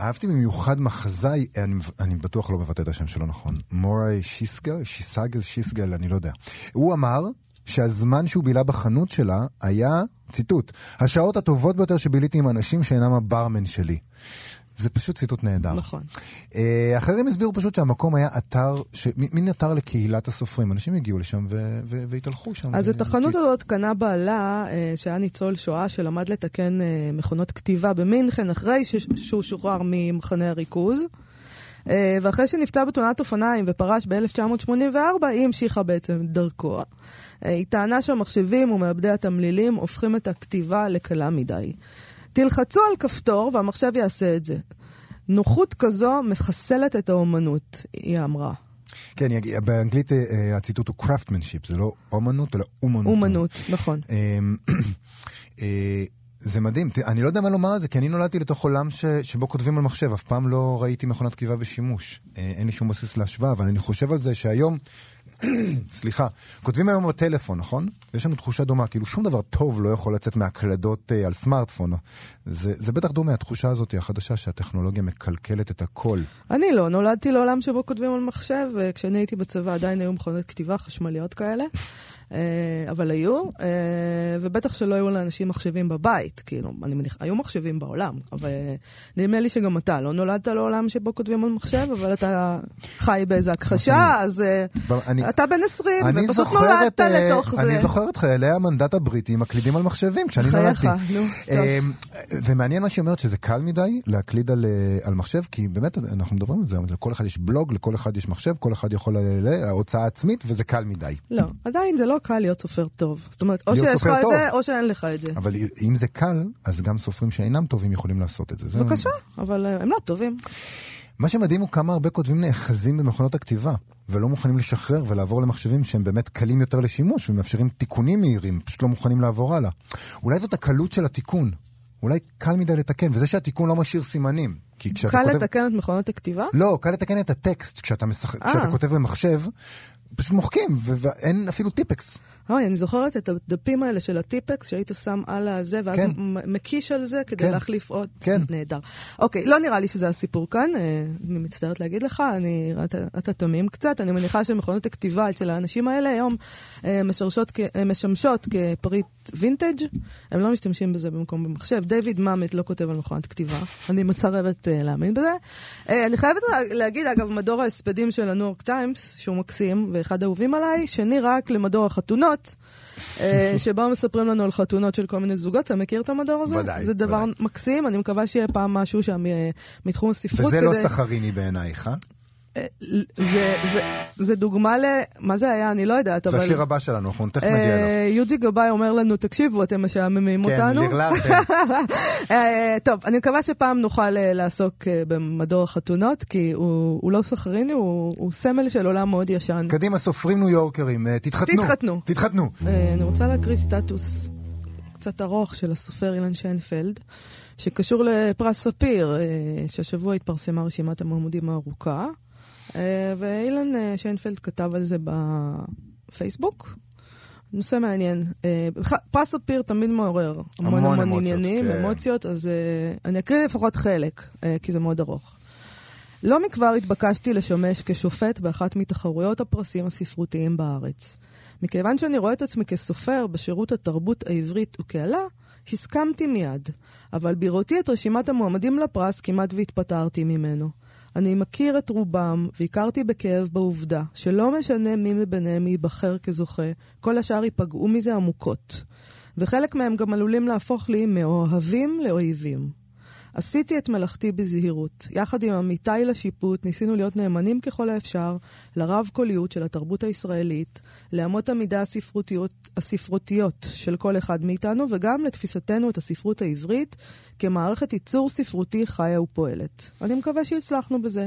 אהבתי במיוחד מחזאי, אני, אני בטוח לא מבטא את השם שלו נכון, מורי שיסגל, שיסגל, שיסגל, אני לא יודע. הוא אמר שהזמן שהוא בילה בחנות שלה היה, ציטוט, השעות הטובות ביותר שביליתי עם אנשים שאינם הברמן שלי. זה פשוט ציטוט נהדר. נכון. אה, אחרים הסבירו פשוט שהמקום היה אתר, ש... מין אתר לקהילת הסופרים. אנשים הגיעו לשם ו... ו... והתהלכו שם. אז ו... את החנות הזאת קנה בעלה, אה, שהיה ניצול שואה, שלמד לתקן אה, מכונות כתיבה במינכן, אחרי ש... שהוא שוחרר ממחנה הריכוז. ואחרי שנפצע בתאונת אופניים ופרש ב-1984, היא המשיכה בעצם דרכו. היא טענה שהמחשבים ומעבדי התמלילים הופכים את הכתיבה לקלה מדי. תלחצו על כפתור והמחשב יעשה את זה. נוחות כזו מחסלת את האומנות, היא אמרה. כן, באנגלית אה, אה, הציטוט הוא craftsmanship, זה לא אומנות, אלא אומנות. אומנות, נכון. אמ, אה, זה מדהים, אני לא יודע מה לומר על זה, כי אני נולדתי לתוך עולם ש, שבו כותבים על מחשב, אף פעם לא ראיתי מכונת כתיבה בשימוש. אין לי שום בסיס להשוואה, אבל אני חושב על זה שהיום סליחה, כותבים היום בטלפון, נכון? יש לנו תחושה דומה, כאילו שום דבר טוב לא יכול לצאת מהקלדות אה, על סמארטפון. זה, זה בטח דומה, התחושה הזאת החדשה שהטכנולוגיה מקלקלת את הכל. אני לא, נולדתי לעולם שבו כותבים על מחשב, וכשאני הייתי בצבא עדיין היו מכונות כתיבה חשמליות כאלה. אה, אבל היו, אה, ובטח שלא היו לאנשים מחשבים בבית, כאילו, אני מניח, היו מחשבים בעולם, אבל נדמה לי שגם אתה לא נולדת לעולם שבו כותבים על מחשב, אבל אתה חי באיזה הכחשה, אז אה, אתה בן 20, ופשוט נולדת לתוך זה. אני זוכר את חיילי המנדט הבריטי מקלידים על מחשבים כשאני נולדתי. חייך, נו, טוב. זה מעניין מה שהיא אומרת, שזה קל מדי להקליד על, על מחשב, כי באמת, אנחנו מדברים על זה, לכל אחד יש בלוג, לכל אחד יש מחשב, כל אחד יכול, הוצאה עצמית, וזה קל מדי. לא, עדיין זה לא קל להיות סופר טוב. זאת אומרת, או שיש לך את זה, או שאין לך את זה. אבל אם זה קל, אז גם סופרים שאינם טובים יכולים לעשות את זה. בבקשה, אבל אה, הם לא טובים. מה שמדהים הוא כמה הרבה כותבים נאחזים במכונות הכתיבה, ולא מוכנים לשחרר ולעבור למחשבים שהם באמת קלים יותר לשימוש ומאפשרים תיקונים מהירים, פשוט לא מוכנים לעבור הלאה. אולי זאת הקלות של התיקון. אולי קל מדי לתקן, וזה שהתיקון לא משאיר סימנים. קל כותב... לתקן את מכונות הכתיבה? לא, קל לתקן את הטקסט כשאתה, משח... אה. כשאתה כותב במחשב, פשוט מוחקים, ואין אפילו טיפקס. אוי, אני זוכרת את הדפים האלה של הטיפקס, שהיית שם על הזה, ואז כן. מקיש על זה כדי כן. להחליף עוד. כן. נהדר. אוקיי, לא נראה לי שזה הסיפור כאן, אה, אני מצטערת להגיד לך, אני, אתה, אתה תמים קצת, אני מניחה שמכונות הכתיבה אצל האנשים האלה היום אה, משמשות, אה, משמשות כפריט וינטג', הם לא משתמשים בזה במקום במחשב. דיוויד ממט לא כותב על מכונת כתיבה, אני מצרבת להאמין בזה. אני חייבת להגיד, אגב, מדור ההספדים של הניו יורק טיימס, שהוא מקסים, ואחד האהובים עליי, שני רק למדור החתונות, אה, שבו מספרים לנו על חתונות של כל מיני זוגות. אתה מכיר את המדור הזה? ודאי. זה דבר ודאי. מקסים, אני מקווה שיהיה פעם משהו שם אה, מתחום הספרות. וזה לא כדי... לא סחריני בעינייך, אה? זה, זה, זה דוגמה ל... מה זה היה? אני לא יודעת, אבל... זה השיר הבא שלנו, אנחנו תכף נגיע אליו. אה, יוג'י גבאי אומר לנו, תקשיבו, אתם משעממים אותנו. כן, לרלרתם. אה, טוב, אני מקווה שפעם נוכל אה, לעסוק במדור החתונות, כי הוא, הוא לא סחריני, הוא, הוא סמל של עולם מאוד ישן. קדימה, סופרים ניו יורקרים, תתחתנו. תתחתנו. תתחתנו. אני רוצה להקריא סטטוס קצת ארוך של הסופר אילן שיינפלד. שקשור לפרס ספיר, שהשבוע התפרסמה רשימת המועמדים הארוכה. אה, ואילן אה, שיינפלד כתב על זה בפייסבוק. נושא מעניין. אה, פרס ספיר תמיד מעורר המון המון, המון עניינים, כן. אמוציות, אז אני אקריא לפחות חלק, כי זה מאוד ארוך. לא מכבר התבקשתי לשמש כשופט באחת מתחרויות הפרסים הספרותיים בארץ. מכיוון שאני רואה את עצמי כסופר בשירות התרבות העברית וקהלה, הסכמתי מיד, אבל בראותי את רשימת המועמדים לפרס כמעט והתפטרתי ממנו. אני מכיר את רובם, והכרתי בכאב בעובדה שלא משנה מי מביניהם ייבחר כזוכה, כל השאר ייפגעו מזה עמוקות. וחלק מהם גם עלולים להפוך לי מאוהבים לאויבים. עשיתי את מלאכתי בזהירות. יחד עם עמיתיי לשיפוט ניסינו להיות נאמנים ככל האפשר לרב-קוליות של התרבות הישראלית, לאמות המידה הספרותיות, הספרותיות של כל אחד מאיתנו, וגם לתפיסתנו את הספרות העברית כמערכת ייצור ספרותי חיה ופועלת. אני מקווה שהצלחנו בזה.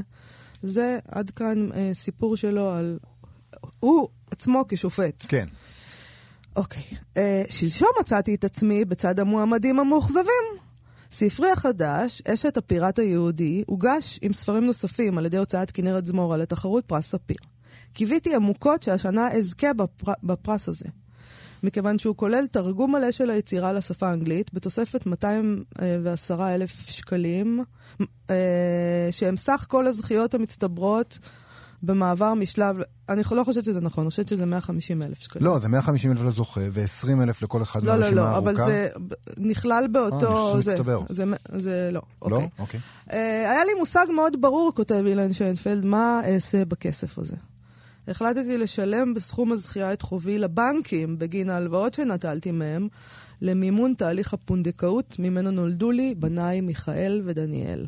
זה עד כאן אה, סיפור שלו על... הוא עצמו כשופט. כן. אוקיי. אה, שלשום מצאתי את עצמי בצד המועמדים המאוכזבים. ספרי החדש, אשת הפיראט היהודי, הוגש עם ספרים נוספים על ידי הוצאת כנרת זמורה לתחרות פרס ספיר. קיוויתי עמוקות שהשנה אזכה בפר... בפרס הזה. מכיוון שהוא כולל תרגום מלא של היצירה לשפה האנגלית, בתוספת 210 אלף שקלים, אה, שהם סך כל הזכיות המצטברות במעבר משלב, אני לא חושבת שזה נכון, אני חושבת שזה 150 אלף שקלים. לא, זה 150 אלף לזוכה ו-20 אלף לכל אחד לא, לא, מהרשימה לא, הארוכה. אבל זה נכלל באותו... אה, זה, מסתבר. זה, זה לא. לא? אוקיי. אוקיי. אה, היה לי מושג מאוד ברור, כותב אילן שיינפלד, מה אעשה בכסף הזה. החלטתי לשלם בסכום הזכייה את חובי לבנקים בגין ההלוואות שנטלתי מהם, למימון תהליך הפונדקאות ממנו נולדו לי בניי מיכאל ודניאל.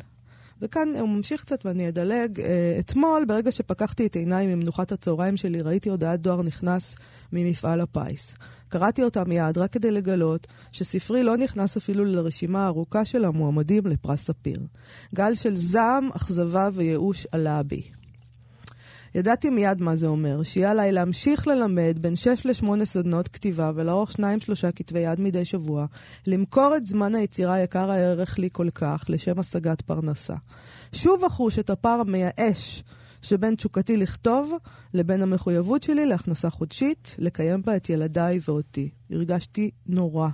וכאן הוא ממשיך קצת ואני אדלג. אה, אתמול, ברגע שפקחתי את עיניי ממנוחת הצהריים שלי, ראיתי הודעת דואר נכנס ממפעל הפיס. קראתי אותה מיד רק כדי לגלות שספרי לא נכנס אפילו לרשימה הארוכה של המועמדים לפרס ספיר. גל של זעם, אכזבה וייאוש עלה בי. ידעתי מיד מה זה אומר, שיהיה עליי להמשיך ללמד בין 6 ל-8 סדנות כתיבה ולערוך 2-3 כתבי יד מדי שבוע, למכור את זמן היצירה היקר הערך לי כל כך לשם השגת פרנסה. שוב אחוש את הפער המייאש שבין תשוקתי לכתוב לבין המחויבות שלי להכנסה חודשית, לקיים בה את ילדיי ואותי. הרגשתי נורא.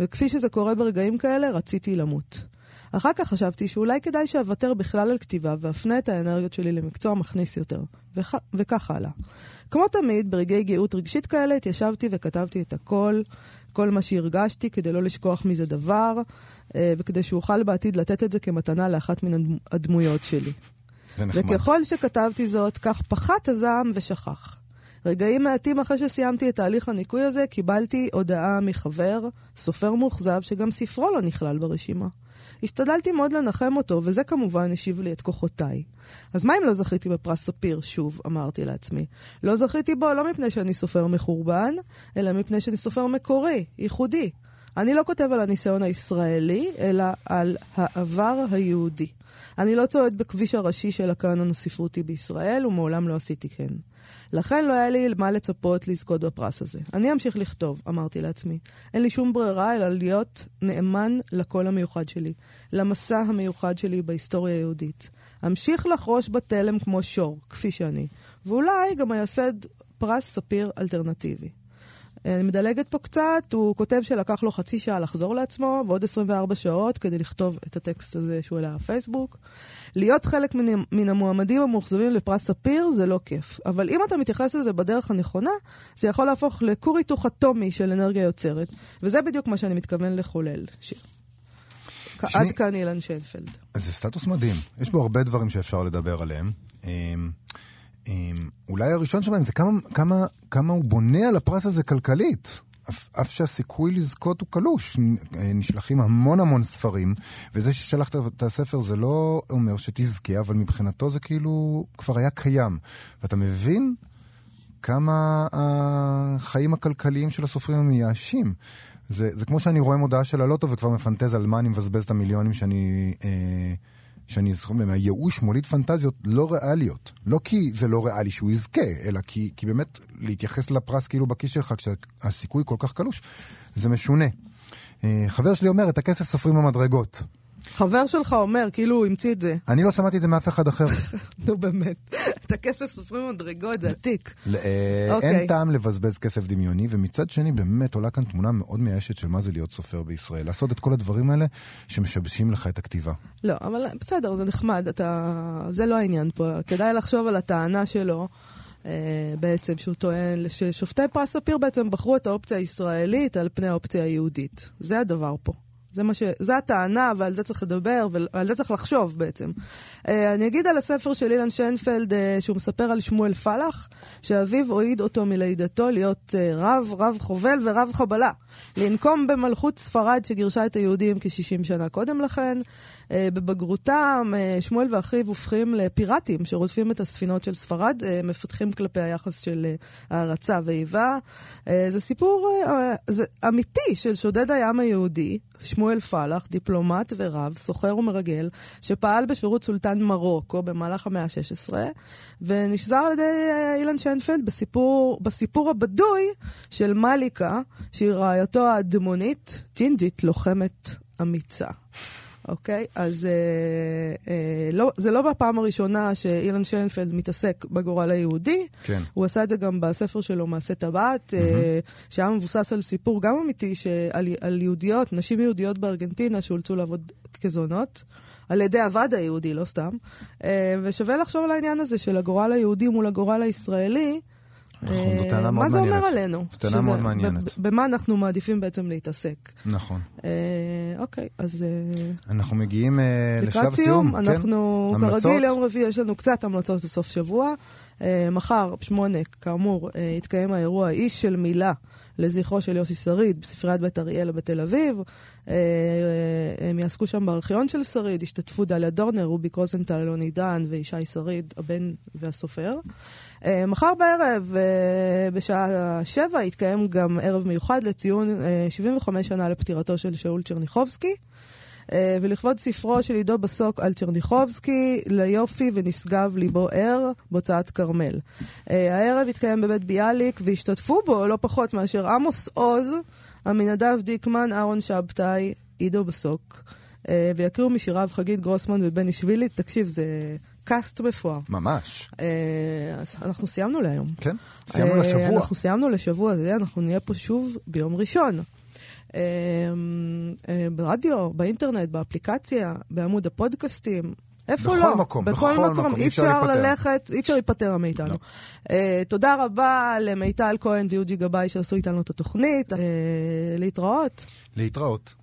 וכפי שזה קורה ברגעים כאלה, רציתי למות. אחר כך חשבתי שאולי כדאי שאוותר בכלל על כתיבה ואפנה את האנרגיות שלי למקצוע מכניס יותר, וכ... וכך הלאה. כמו תמיד, ברגעי גאות רגשית כאלה התיישבתי וכתבתי את הכל, כל מה שהרגשתי, כדי לא לשכוח מזה דבר, אה, וכדי שאוכל בעתיד לתת את זה כמתנה לאחת מן הדמ- הדמויות שלי. וככל שכתבתי זאת, כך פחת הזעם ושכח. רגעים מעטים אחרי שסיימתי את תהליך הניקוי הזה, קיבלתי הודעה מחבר, סופר מאוכזב, שגם ספרו לא נכלל ברשימה. השתדלתי מאוד לנחם אותו, וזה כמובן השיב לי את כוחותיי. אז מה אם לא זכיתי בפרס ספיר? שוב, אמרתי לעצמי. לא זכיתי בו לא מפני שאני סופר מחורבן, אלא מפני שאני סופר מקורי, ייחודי. אני לא כותב על הניסיון הישראלי, אלא על העבר היהודי. אני לא צועד בכביש הראשי של הקאנון הספרותי בישראל, ומעולם לא עשיתי כן. לכן לא היה לי מה לצפות לזכות בפרס הזה. אני אמשיך לכתוב, אמרתי לעצמי. אין לי שום ברירה אלא להיות נאמן לקול המיוחד שלי, למסע המיוחד שלי בהיסטוריה היהודית. אמשיך לחרוש בתלם כמו שור, כפי שאני, ואולי גם אייסד פרס ספיר אלטרנטיבי. אני מדלגת פה קצת, הוא כותב שלקח לו חצי שעה לחזור לעצמו, ועוד 24 שעות כדי לכתוב את הטקסט הזה שהוא העלה לפייסבוק. להיות חלק מן, מן המועמדים המאוכזבים לפרס ספיר זה לא כיף, אבל אם אתה מתייחס לזה בדרך הנכונה, זה יכול להפוך לכור היתוך אטומי של אנרגיה יוצרת, וזה בדיוק מה שאני מתכוון לחולל. שיר. שמי- עד כאן אילן שיינפלד. זה סטטוס מדהים. יש בו הרבה דברים שאפשר לדבר עליהם. אולי הראשון שבהם זה כמה, כמה, כמה הוא בונה על הפרס הזה כלכלית. אף, אף שהסיכוי לזכות הוא קלוש. אה, נשלחים המון המון ספרים, וזה ששלחת את הספר זה לא אומר שתזכה, אבל מבחינתו זה כאילו כבר היה קיים. ואתה מבין כמה החיים הכלכליים של הסופרים הם מייאשים. זה, זה כמו שאני רואה מודעה של הלוטו וכבר מפנטז על מה אני מבזבז את המיליונים שאני... אה, שאני אזכור מהם. הייאוש מוליד פנטזיות לא ריאליות. לא כי זה לא ריאלי שהוא יזכה, אלא כי, כי באמת להתייחס לפרס כאילו בכיס שלך כשהסיכוי כל כך קלוש, זה משונה. אה, חבר שלי אומר, את הכסף סופרים במדרגות. חבר שלך אומר, כאילו הוא המציא את זה. אני לא שמעתי את זה מאף אחד אחר. נו באמת. את הכסף סופרים במדרגות, זה עתיק. אה, אוקיי. אין טעם לבזבז כסף דמיוני, ומצד שני באמת עולה כאן תמונה מאוד מייאשת של מה זה להיות סופר בישראל. לעשות את כל הדברים האלה שמשבשים לך את הכתיבה. לא, אבל בסדר, זה נחמד, אתה... זה לא העניין פה. כדאי לחשוב על הטענה שלו, אה, בעצם, שהוא טוען ששופטי פרס ספיר בעצם בחרו את האופציה הישראלית על פני האופציה היהודית. זה הדבר פה. זה מה ש... זה הטענה, ועל זה צריך לדבר, ועל זה צריך לחשוב בעצם. אה, אני אגיד על הספר של אילן שיינפלד, אה, שהוא מספר על שמואל פלח, שאביו הועיד אותו מלידתו להיות אה, רב, רב חובל ורב חבלה. לנקום במלכות ספרד שגירשה את היהודים כ-60 שנה קודם לכן. אה, בבגרותם, אה, שמואל ואחיו הופכים לפיראטים שרודפים את הספינות של ספרד, אה, מפתחים כלפי היחס של הערצה ואיבה. זה סיפור זה אמיתי של שודד הים היהודי, שמואל פלח, דיפלומט ורב, סוחר ומרגל, שפעל בשירות סולטן מרוקו במהלך המאה ה-16, ונשזר על ידי אילן שיינפלד בסיפור, בסיפור הבדוי של מליקה, שהיא רעייתו האדמונית, ג'ינג'ית לוחמת אמיצה. אוקיי? אז אה, אה, לא, זה לא בפעם הראשונה שאילן שיינפלד מתעסק בגורל היהודי. כן. הוא עשה את זה גם בספר שלו, מעשה טבעת, mm-hmm. אה, שהיה מבוסס על סיפור גם אמיתי שעל, על יהודיות, נשים יהודיות בארגנטינה שאולצו לעבוד כזונות. על ידי הוועד היהודי, לא סתם. אה, ושווה לחשוב על העניין הזה של הגורל היהודי מול הגורל הישראלי. נכון, זו טענה מאוד מעניינת. מה זה אומר עלינו? זו טענה מאוד מעניינת. במה אנחנו מעדיפים בעצם להתעסק. נכון. אה, אוקיי, אז... אה, אנחנו מגיעים אה, לשלב סיום. כן? אנחנו, כרגיל, יום רביעי יש לנו קצת המלצות לסוף שבוע. מחר, בשמונה, כאמור, יתקיים האירוע איש של מילה. לזכרו של יוסי שריד בספריית בית אריאלה בתל אביב. הם יעסקו שם בארכיון של שריד, השתתפו דליה דורנר, רובי קרוזנטל, אלוני דן וישי שריד, הבן והסופר. אה, מחר בערב, אה, בשעה שבע, יתקיים גם ערב מיוחד לציון 75 אה, שנה לפטירתו של שאול צ'רניחובסקי. ולכבוד ספרו של עידו בסוק על צ'רניחובסקי, ליופי ונשגב ליבו ער, בהוצאת כרמל. הערב יתקיים בבית ביאליק, והשתתפו בו לא פחות מאשר עמוס עוז, עמינדב דיקמן, אהרון שבתאי, עידו בסוק, ויקריאו משיריו חגית גרוסמן ובני שבילי. תקשיב, זה קאסט מפואר. ממש. אה, אז אנחנו סיימנו להיום. כן, סיימנו אה, לשבוע. אנחנו סיימנו לשבוע אנחנו נהיה פה שוב ביום ראשון. אה, ברדיו, באינטרנט, באפליקציה, בעמוד הפודקאסטים. איפה בכל לא? מקום, בכל, בכל מקום. אי אפשר ללכת, אי אפשר להיפטר מאיתנו. לא. Uh, תודה רבה למיטל כהן ויוג'י גבאי שעשו איתנו את התוכנית. Uh, להתראות. להתראות.